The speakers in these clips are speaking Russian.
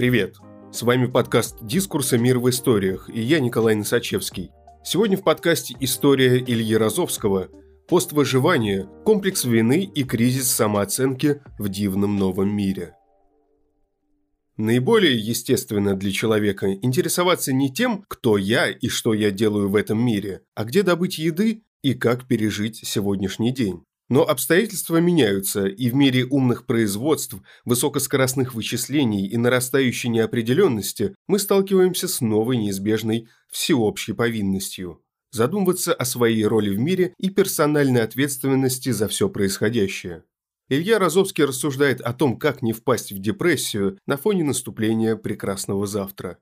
Привет! С вами подкаст «Дискурса. Мир в историях» и я Николай Носачевский. Сегодня в подкасте «История Ильи Розовского. Пост выживания. Комплекс вины и кризис самооценки в дивном новом мире». Наиболее естественно для человека интересоваться не тем, кто я и что я делаю в этом мире, а где добыть еды и как пережить сегодняшний день. Но обстоятельства меняются, и в мире умных производств, высокоскоростных вычислений и нарастающей неопределенности мы сталкиваемся с новой неизбежной всеобщей повинностью – задумываться о своей роли в мире и персональной ответственности за все происходящее. Илья Розовский рассуждает о том, как не впасть в депрессию на фоне наступления прекрасного завтра.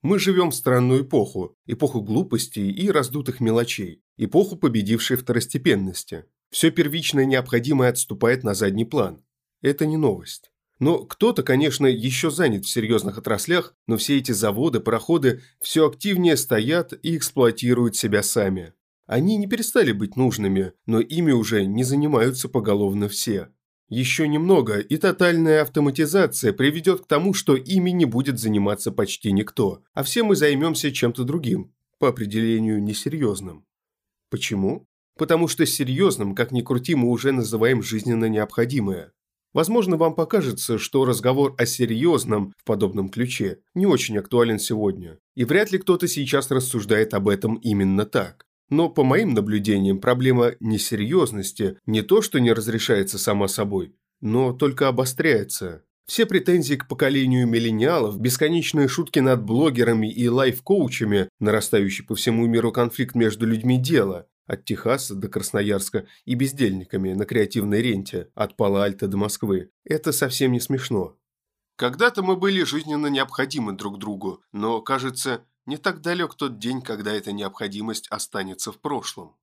Мы живем в странную эпоху, эпоху глупостей и раздутых мелочей, эпоху победившей второстепенности. Все первичное необходимое отступает на задний план. Это не новость. Но кто-то, конечно, еще занят в серьезных отраслях, но все эти заводы, пароходы все активнее стоят и эксплуатируют себя сами. Они не перестали быть нужными, но ими уже не занимаются поголовно все. Еще немного, и тотальная автоматизация приведет к тому, что ими не будет заниматься почти никто, а все мы займемся чем-то другим, по определению несерьезным. Почему? Потому что серьезным, как ни крути, мы уже называем жизненно необходимое. Возможно, вам покажется, что разговор о серьезном в подобном ключе не очень актуален сегодня, и вряд ли кто-то сейчас рассуждает об этом именно так. Но по моим наблюдениям проблема несерьезности не то, что не разрешается сама собой, но только обостряется. Все претензии к поколению миллениалов, бесконечные шутки над блогерами и лайф-коучами, нарастающий по всему миру конфликт между людьми дела, от Техаса до Красноярска и бездельниками на креативной ренте от Пала-Альта до Москвы. Это совсем не смешно. Когда-то мы были жизненно необходимы друг другу, но, кажется, не так далек тот день, когда эта необходимость останется в прошлом.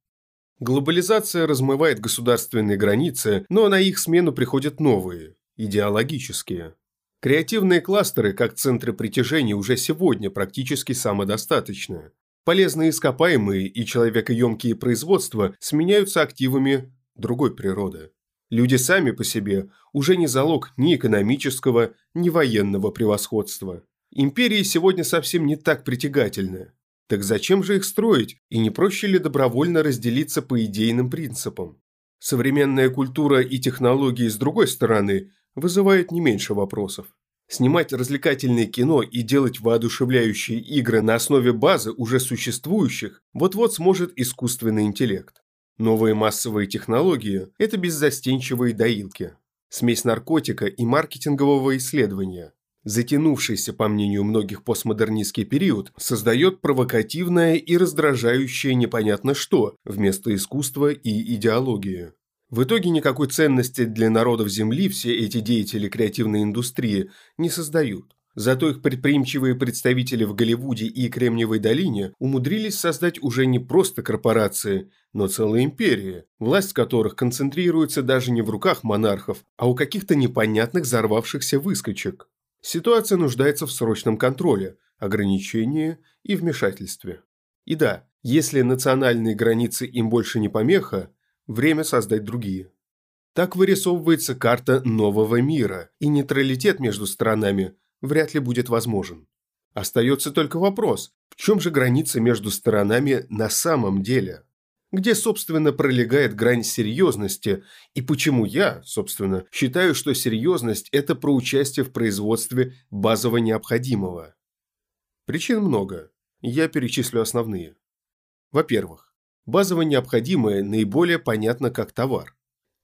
Глобализация размывает государственные границы, но на их смену приходят новые, идеологические. Креативные кластеры, как центры притяжения, уже сегодня практически самодостаточны. Полезные ископаемые и человекоемкие производства сменяются активами другой природы. Люди сами по себе уже не залог ни экономического, ни военного превосходства. Империи сегодня совсем не так притягательны. Так зачем же их строить, и не проще ли добровольно разделиться по идейным принципам? Современная культура и технологии, с другой стороны, вызывают не меньше вопросов. Снимать развлекательное кино и делать воодушевляющие игры на основе базы уже существующих вот-вот сможет искусственный интеллект. Новые массовые технологии – это беззастенчивые доилки. Смесь наркотика и маркетингового исследования затянувшийся, по мнению многих, постмодернистский период, создает провокативное и раздражающее непонятно что вместо искусства и идеологии. В итоге никакой ценности для народов Земли все эти деятели креативной индустрии не создают. Зато их предприимчивые представители в Голливуде и Кремниевой долине умудрились создать уже не просто корпорации, но целые империи, власть которых концентрируется даже не в руках монархов, а у каких-то непонятных взорвавшихся выскочек. Ситуация нуждается в срочном контроле, ограничении и вмешательстве. И да, если национальные границы им больше не помеха, время создать другие. Так вырисовывается карта нового мира, и нейтралитет между странами вряд ли будет возможен. Остается только вопрос, в чем же граница между сторонами на самом деле? где, собственно, пролегает грань серьезности, и почему я, собственно, считаю, что серьезность – это про участие в производстве базово необходимого. Причин много, я перечислю основные. Во-первых, базово необходимое наиболее понятно как товар.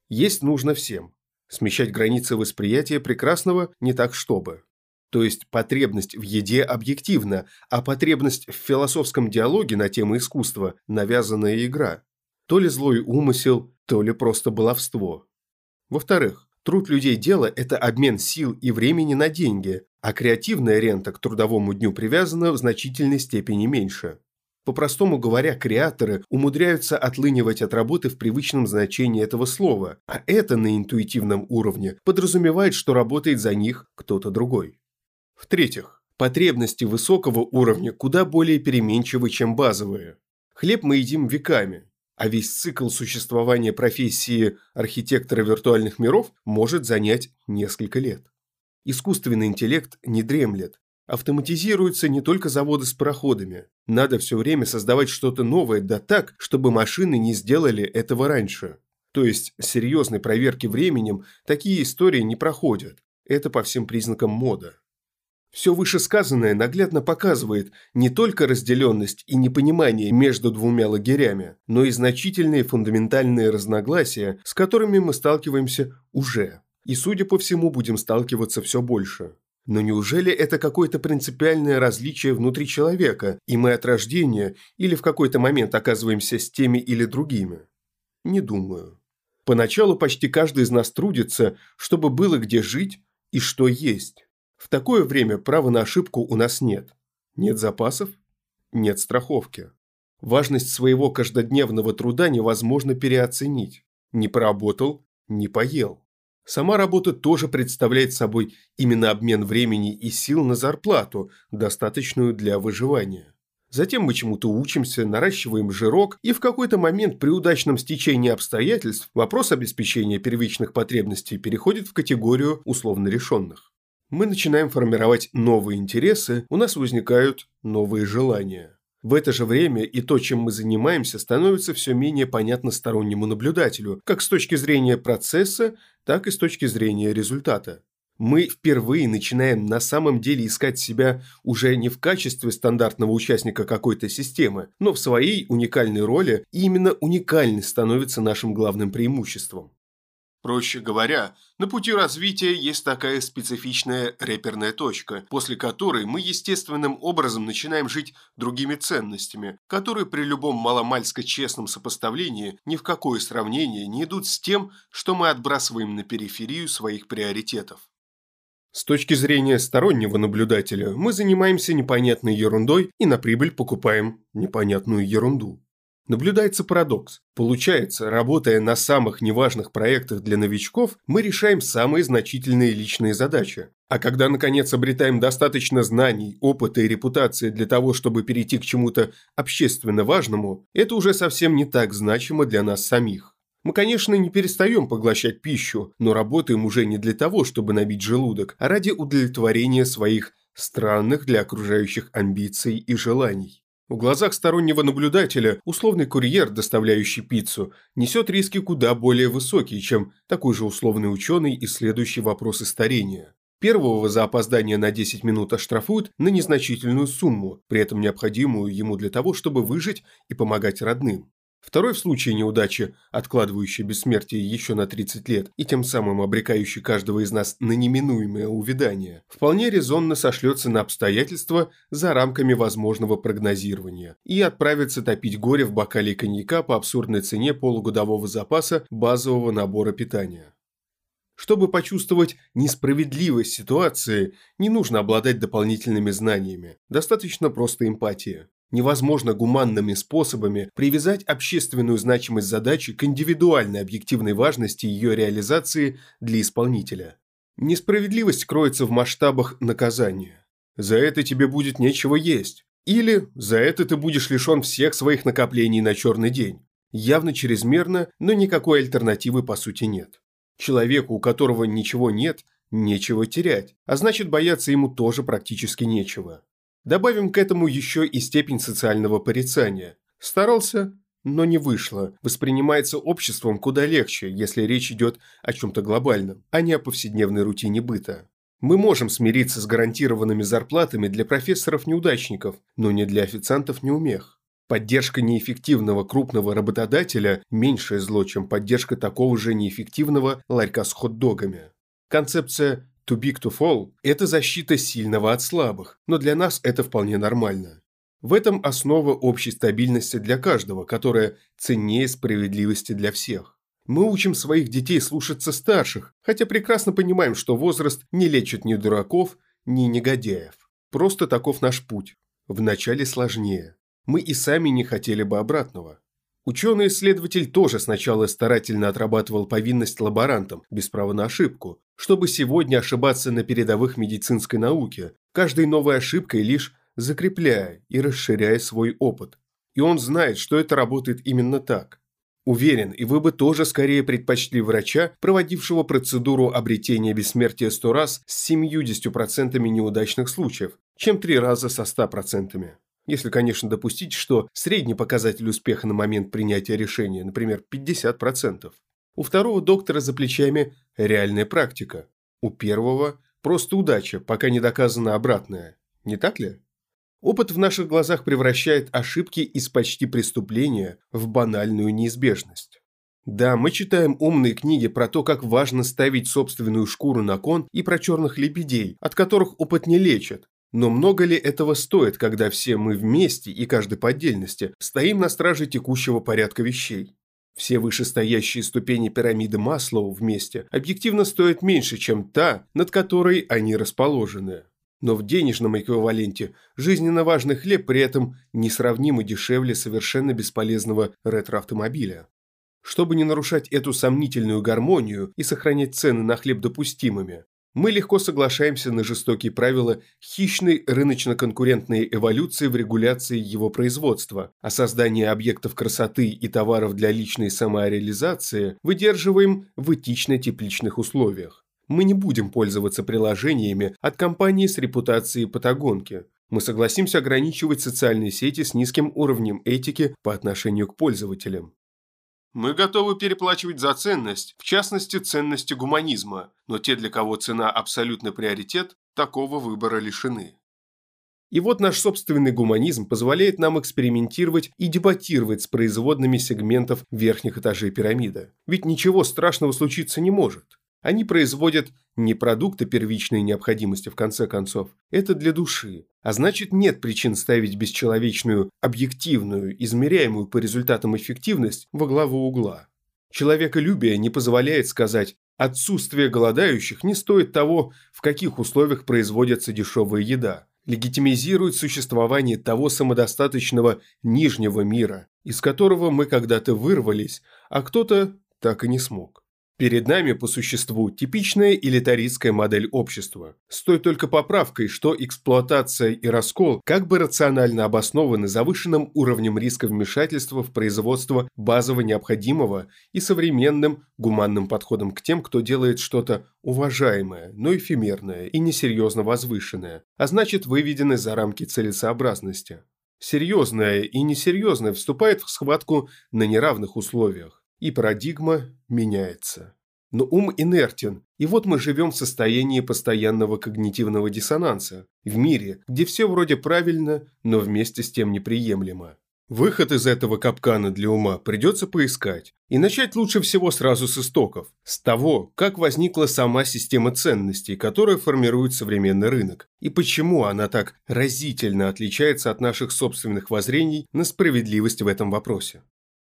Есть нужно всем. Смещать границы восприятия прекрасного не так чтобы. То есть потребность в еде объективна, а потребность в философском диалоге на тему искусства – навязанная игра. То ли злой умысел, то ли просто баловство. Во-вторых, труд людей дела – это обмен сил и времени на деньги, а креативная рента к трудовому дню привязана в значительной степени меньше. По-простому говоря, креаторы умудряются отлынивать от работы в привычном значении этого слова, а это на интуитивном уровне подразумевает, что работает за них кто-то другой. В-третьих, потребности высокого уровня куда более переменчивы, чем базовые. Хлеб мы едим веками, а весь цикл существования профессии архитектора виртуальных миров может занять несколько лет. Искусственный интеллект не дремлет. Автоматизируются не только заводы с пароходами. Надо все время создавать что-то новое, да так, чтобы машины не сделали этого раньше. То есть серьезной проверки временем такие истории не проходят. Это по всем признакам мода. Все вышесказанное наглядно показывает не только разделенность и непонимание между двумя лагерями, но и значительные фундаментальные разногласия, с которыми мы сталкиваемся уже. И, судя по всему, будем сталкиваться все больше. Но неужели это какое-то принципиальное различие внутри человека, и мы от рождения или в какой-то момент оказываемся с теми или другими? Не думаю. Поначалу почти каждый из нас трудится, чтобы было где жить и что есть. В такое время права на ошибку у нас нет. Нет запасов, нет страховки. Важность своего каждодневного труда невозможно переоценить. Не поработал, не поел. Сама работа тоже представляет собой именно обмен времени и сил на зарплату, достаточную для выживания. Затем мы чему-то учимся, наращиваем жирок, и в какой-то момент при удачном стечении обстоятельств вопрос обеспечения первичных потребностей переходит в категорию условно решенных мы начинаем формировать новые интересы, у нас возникают новые желания. В это же время и то, чем мы занимаемся, становится все менее понятно стороннему наблюдателю, как с точки зрения процесса, так и с точки зрения результата. Мы впервые начинаем на самом деле искать себя уже не в качестве стандартного участника какой-то системы, но в своей уникальной роли, и именно уникальность становится нашим главным преимуществом. Проще говоря, на пути развития есть такая специфичная реперная точка, после которой мы естественным образом начинаем жить другими ценностями, которые при любом маломальско честном сопоставлении ни в какое сравнение не идут с тем, что мы отбрасываем на периферию своих приоритетов. С точки зрения стороннего наблюдателя, мы занимаемся непонятной ерундой и на прибыль покупаем непонятную ерунду. Наблюдается парадокс. Получается, работая на самых неважных проектах для новичков, мы решаем самые значительные личные задачи. А когда, наконец, обретаем достаточно знаний, опыта и репутации для того, чтобы перейти к чему-то общественно важному, это уже совсем не так значимо для нас самих. Мы, конечно, не перестаем поглощать пищу, но работаем уже не для того, чтобы набить желудок, а ради удовлетворения своих странных для окружающих амбиций и желаний. В глазах стороннего наблюдателя условный курьер, доставляющий пиццу, несет риски куда более высокие, чем такой же условный ученый, исследующий вопросы старения. Первого за опоздание на 10 минут оштрафуют на незначительную сумму, при этом необходимую ему для того, чтобы выжить и помогать родным. Второй в случае неудачи, откладывающий бессмертие еще на 30 лет и тем самым обрекающий каждого из нас на неминуемое увядание, вполне резонно сошлется на обстоятельства за рамками возможного прогнозирования и отправится топить горе в бокале коньяка по абсурдной цене полугодового запаса базового набора питания. Чтобы почувствовать несправедливость ситуации, не нужно обладать дополнительными знаниями, достаточно просто эмпатия невозможно гуманными способами привязать общественную значимость задачи к индивидуальной объективной важности ее реализации для исполнителя. Несправедливость кроется в масштабах наказания. За это тебе будет нечего есть. Или за это ты будешь лишен всех своих накоплений на черный день. Явно чрезмерно, но никакой альтернативы по сути нет. Человеку, у которого ничего нет, нечего терять, а значит бояться ему тоже практически нечего. Добавим к этому еще и степень социального порицания. Старался, но не вышло. Воспринимается обществом куда легче, если речь идет о чем-то глобальном, а не о повседневной рутине быта. Мы можем смириться с гарантированными зарплатами для профессоров-неудачников, но не для официантов-неумех. Поддержка неэффективного крупного работодателя – меньшее зло, чем поддержка такого же неэффективного ларька с хот-догами. Концепция Too big to fall – это защита сильного от слабых, но для нас это вполне нормально. В этом основа общей стабильности для каждого, которая ценнее справедливости для всех. Мы учим своих детей слушаться старших, хотя прекрасно понимаем, что возраст не лечит ни дураков, ни негодяев. Просто таков наш путь. Вначале сложнее. Мы и сами не хотели бы обратного. Ученый-исследователь тоже сначала старательно отрабатывал повинность лаборантам, без права на ошибку, чтобы сегодня ошибаться на передовых медицинской науке, каждой новой ошибкой лишь закрепляя и расширяя свой опыт. И он знает, что это работает именно так. Уверен, и вы бы тоже скорее предпочли врача, проводившего процедуру обретения бессмертия сто раз с 70% неудачных случаев, чем три раза со 100%. Если, конечно, допустить, что средний показатель успеха на момент принятия решения, например, 50%. У второго доктора за плечами реальная практика. У первого просто удача, пока не доказано обратное. Не так ли? Опыт в наших глазах превращает ошибки из почти преступления в банальную неизбежность. Да, мы читаем умные книги про то, как важно ставить собственную шкуру на кон и про черных лебедей, от которых опыт не лечит. Но много ли этого стоит, когда все мы вместе и каждый по отдельности стоим на страже текущего порядка вещей? Все вышестоящие ступени пирамиды Маслоу вместе объективно стоят меньше, чем та, над которой они расположены но в денежном эквиваленте жизненно важный хлеб при этом несравнимо дешевле совершенно бесполезного ретро-автомобиля. Чтобы не нарушать эту сомнительную гармонию и сохранять цены на хлеб допустимыми, мы легко соглашаемся на жестокие правила хищной рыночно-конкурентной эволюции в регуляции его производства, а создание объектов красоты и товаров для личной самореализации выдерживаем в этично-тепличных условиях. Мы не будем пользоваться приложениями от компании с репутацией патагонки. Мы согласимся ограничивать социальные сети с низким уровнем этики по отношению к пользователям. Мы готовы переплачивать за ценность, в частности ценности гуманизма, но те, для кого цена абсолютный приоритет, такого выбора лишены. И вот наш собственный гуманизм позволяет нам экспериментировать и дебатировать с производными сегментов верхних этажей пирамиды. Ведь ничего страшного случиться не может. Они производят не продукты первичной необходимости, в конце концов. Это для души. А значит, нет причин ставить бесчеловечную, объективную, измеряемую по результатам эффективность во главу угла. Человеколюбие не позволяет сказать «отсутствие голодающих не стоит того, в каких условиях производится дешевая еда» легитимизирует существование того самодостаточного нижнего мира, из которого мы когда-то вырвались, а кто-то так и не смог. Перед нами, по существу, типичная элитаристская модель общества. С той только поправкой, что эксплуатация и раскол как бы рационально обоснованы завышенным уровнем риска вмешательства в производство базово необходимого и современным гуманным подходом к тем, кто делает что-то уважаемое, но эфемерное и несерьезно возвышенное, а значит выведены за рамки целесообразности. Серьезное и несерьезное вступает в схватку на неравных условиях и парадигма меняется. Но ум инертен, и вот мы живем в состоянии постоянного когнитивного диссонанса, в мире, где все вроде правильно, но вместе с тем неприемлемо. Выход из этого капкана для ума придется поискать. И начать лучше всего сразу с истоков. С того, как возникла сама система ценностей, которая формирует современный рынок. И почему она так разительно отличается от наших собственных воззрений на справедливость в этом вопросе.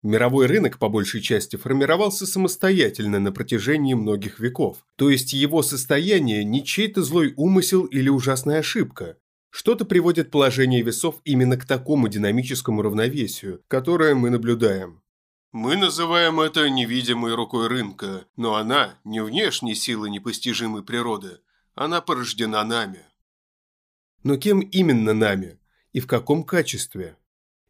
Мировой рынок по большей части формировался самостоятельно на протяжении многих веков, то есть его состояние не чей-то злой умысел или ужасная ошибка. Что-то приводит положение весов именно к такому динамическому равновесию, которое мы наблюдаем. Мы называем это невидимой рукой рынка, но она не внешней силы непостижимой природы, она порождена нами. Но кем именно нами? И в каком качестве?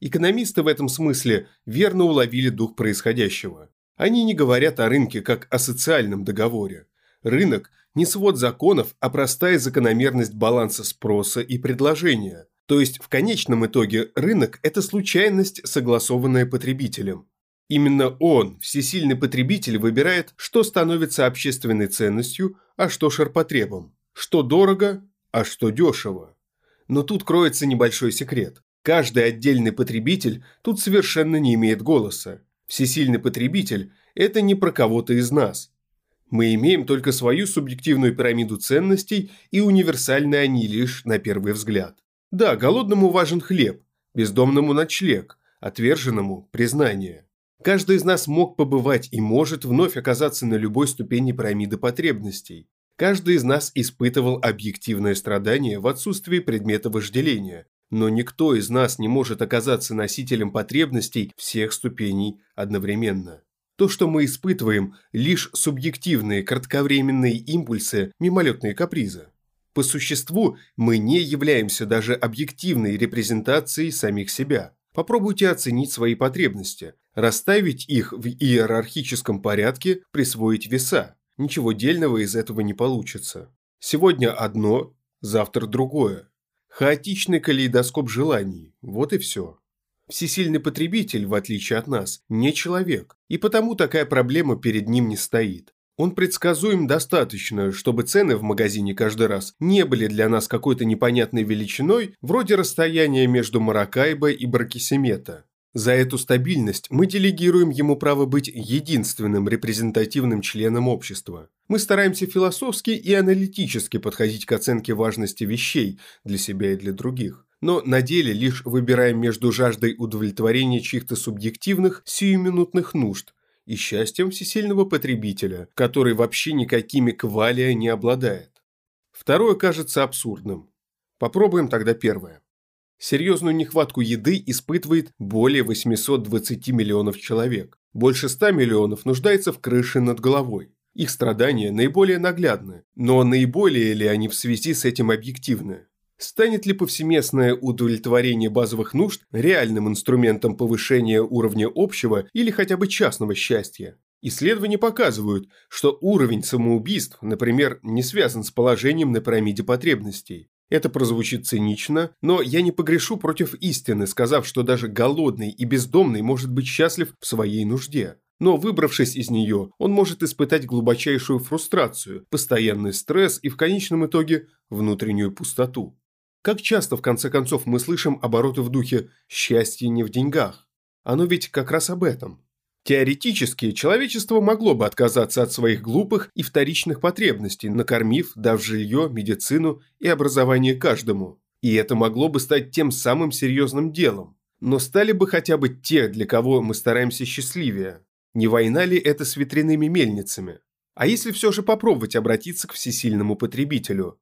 Экономисты в этом смысле верно уловили дух происходящего. Они не говорят о рынке как о социальном договоре. Рынок – не свод законов, а простая закономерность баланса спроса и предложения. То есть в конечном итоге рынок – это случайность, согласованная потребителем. Именно он, всесильный потребитель, выбирает, что становится общественной ценностью, а что ширпотребом, что дорого, а что дешево. Но тут кроется небольшой секрет. Каждый отдельный потребитель тут совершенно не имеет голоса. Всесильный потребитель – это не про кого-то из нас. Мы имеем только свою субъективную пирамиду ценностей, и универсальны они лишь на первый взгляд. Да, голодному важен хлеб, бездомному ночлег, отверженному – признание. Каждый из нас мог побывать и может вновь оказаться на любой ступени пирамиды потребностей. Каждый из нас испытывал объективное страдание в отсутствии предмета вожделения, но никто из нас не может оказаться носителем потребностей всех ступеней одновременно. То, что мы испытываем, лишь субъективные кратковременные импульсы, мимолетные капризы. По существу мы не являемся даже объективной репрезентацией самих себя. Попробуйте оценить свои потребности. Расставить их в иерархическом порядке, присвоить веса. Ничего дельного из этого не получится. Сегодня одно, завтра другое. Хаотичный калейдоскоп желаний. Вот и все. Всесильный потребитель, в отличие от нас, не человек, и потому такая проблема перед ним не стоит. Он предсказуем достаточно, чтобы цены в магазине каждый раз не были для нас какой-то непонятной величиной, вроде расстояния между Маракайбо и Баркисимета. За эту стабильность мы делегируем ему право быть единственным репрезентативным членом общества. Мы стараемся философски и аналитически подходить к оценке важности вещей для себя и для других. Но на деле лишь выбираем между жаждой удовлетворения чьих-то субъективных, сиюминутных нужд и счастьем всесильного потребителя, который вообще никакими квалия не обладает. Второе кажется абсурдным. Попробуем тогда первое. Серьезную нехватку еды испытывает более 820 миллионов человек. Больше 100 миллионов нуждается в крыше над головой. Их страдания наиболее наглядны, но наиболее ли они в связи с этим объективны? Станет ли повсеместное удовлетворение базовых нужд реальным инструментом повышения уровня общего или хотя бы частного счастья? Исследования показывают, что уровень самоубийств, например, не связан с положением на пирамиде потребностей. Это прозвучит цинично, но я не погрешу против истины, сказав, что даже голодный и бездомный может быть счастлив в своей нужде. Но выбравшись из нее, он может испытать глубочайшую фрустрацию, постоянный стресс и в конечном итоге внутреннюю пустоту. Как часто, в конце концов, мы слышим обороты в духе «счастье не в деньгах». Оно ведь как раз об этом. Теоретически, человечество могло бы отказаться от своих глупых и вторичных потребностей, накормив, дав жилье, медицину и образование каждому. И это могло бы стать тем самым серьезным делом. Но стали бы хотя бы те, для кого мы стараемся счастливее. Не война ли это с ветряными мельницами? А если все же попробовать обратиться к всесильному потребителю?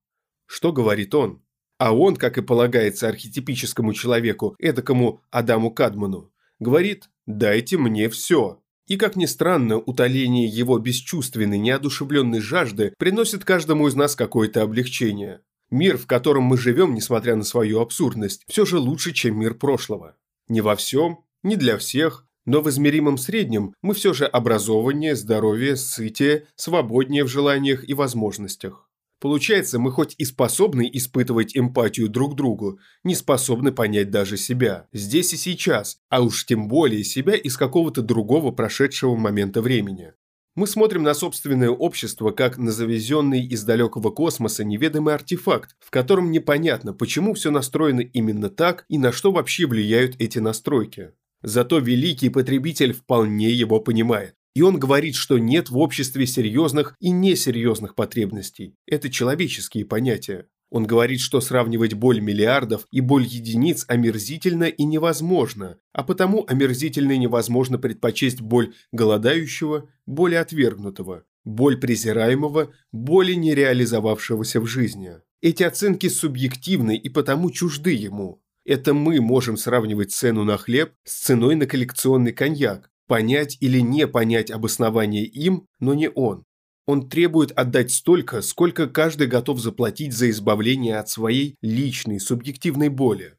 Что говорит он? А он, как и полагается архетипическому человеку, эдакому Адаму Кадману, говорит «дайте мне все». И, как ни странно, утоление его бесчувственной, неодушевленной жажды приносит каждому из нас какое-то облегчение. Мир, в котором мы живем, несмотря на свою абсурдность, все же лучше, чем мир прошлого. Не во всем, не для всех, но в измеримом среднем мы все же образованнее, здоровее, сытее, свободнее в желаниях и возможностях. Получается, мы хоть и способны испытывать эмпатию друг другу, не способны понять даже себя, здесь и сейчас, а уж тем более себя из какого-то другого прошедшего момента времени. Мы смотрим на собственное общество как на завезенный из далекого космоса неведомый артефакт, в котором непонятно, почему все настроено именно так и на что вообще влияют эти настройки. Зато великий потребитель вполне его понимает. И он говорит, что нет в обществе серьезных и несерьезных потребностей. Это человеческие понятия. Он говорит, что сравнивать боль миллиардов и боль единиц омерзительно и невозможно, а потому омерзительно и невозможно предпочесть боль голодающего, боль отвергнутого, боль презираемого, боли нереализовавшегося в жизни. Эти оценки субъективны и потому чужды ему. Это мы можем сравнивать цену на хлеб с ценой на коллекционный коньяк, Понять или не понять обоснование им, но не он. Он требует отдать столько, сколько каждый готов заплатить за избавление от своей личной, субъективной боли.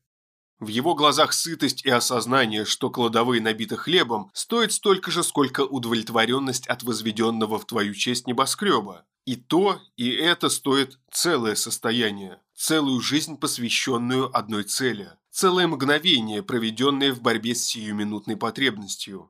В его глазах сытость и осознание, что кладовые набиты хлебом, стоят столько же, сколько удовлетворенность от возведенного в твою честь небоскреба. И то, и это стоит целое состояние, целую жизнь, посвященную одной цели, целое мгновение, проведенное в борьбе с сиюминутной потребностью.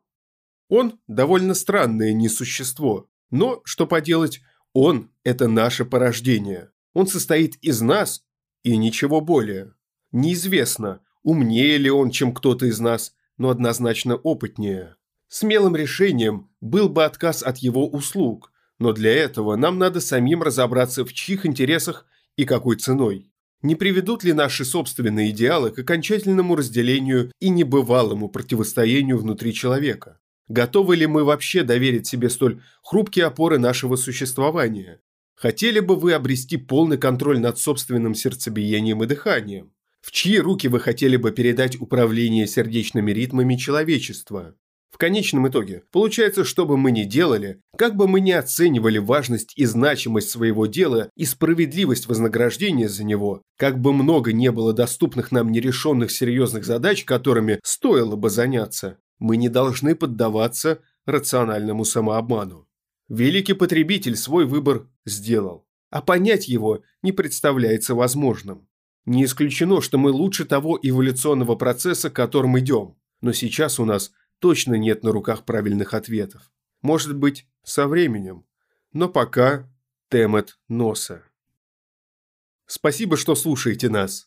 Он довольно странное несущество, но, что поделать, он – это наше порождение. Он состоит из нас и ничего более. Неизвестно, умнее ли он, чем кто-то из нас, но однозначно опытнее. Смелым решением был бы отказ от его услуг, но для этого нам надо самим разобраться, в чьих интересах и какой ценой. Не приведут ли наши собственные идеалы к окончательному разделению и небывалому противостоянию внутри человека? Готовы ли мы вообще доверить себе столь хрупкие опоры нашего существования? Хотели бы вы обрести полный контроль над собственным сердцебиением и дыханием? В чьи руки вы хотели бы передать управление сердечными ритмами человечества? В конечном итоге, получается, что бы мы ни делали, как бы мы ни оценивали важность и значимость своего дела и справедливость вознаграждения за него, как бы много не было доступных нам нерешенных серьезных задач, которыми стоило бы заняться, Мы не должны поддаваться рациональному самообману. Великий потребитель свой выбор сделал, а понять его не представляется возможным. Не исключено, что мы лучше того эволюционного процесса, которым идем, но сейчас у нас точно нет на руках правильных ответов. Может быть, со временем. Но пока темет носа. Спасибо, что слушаете нас.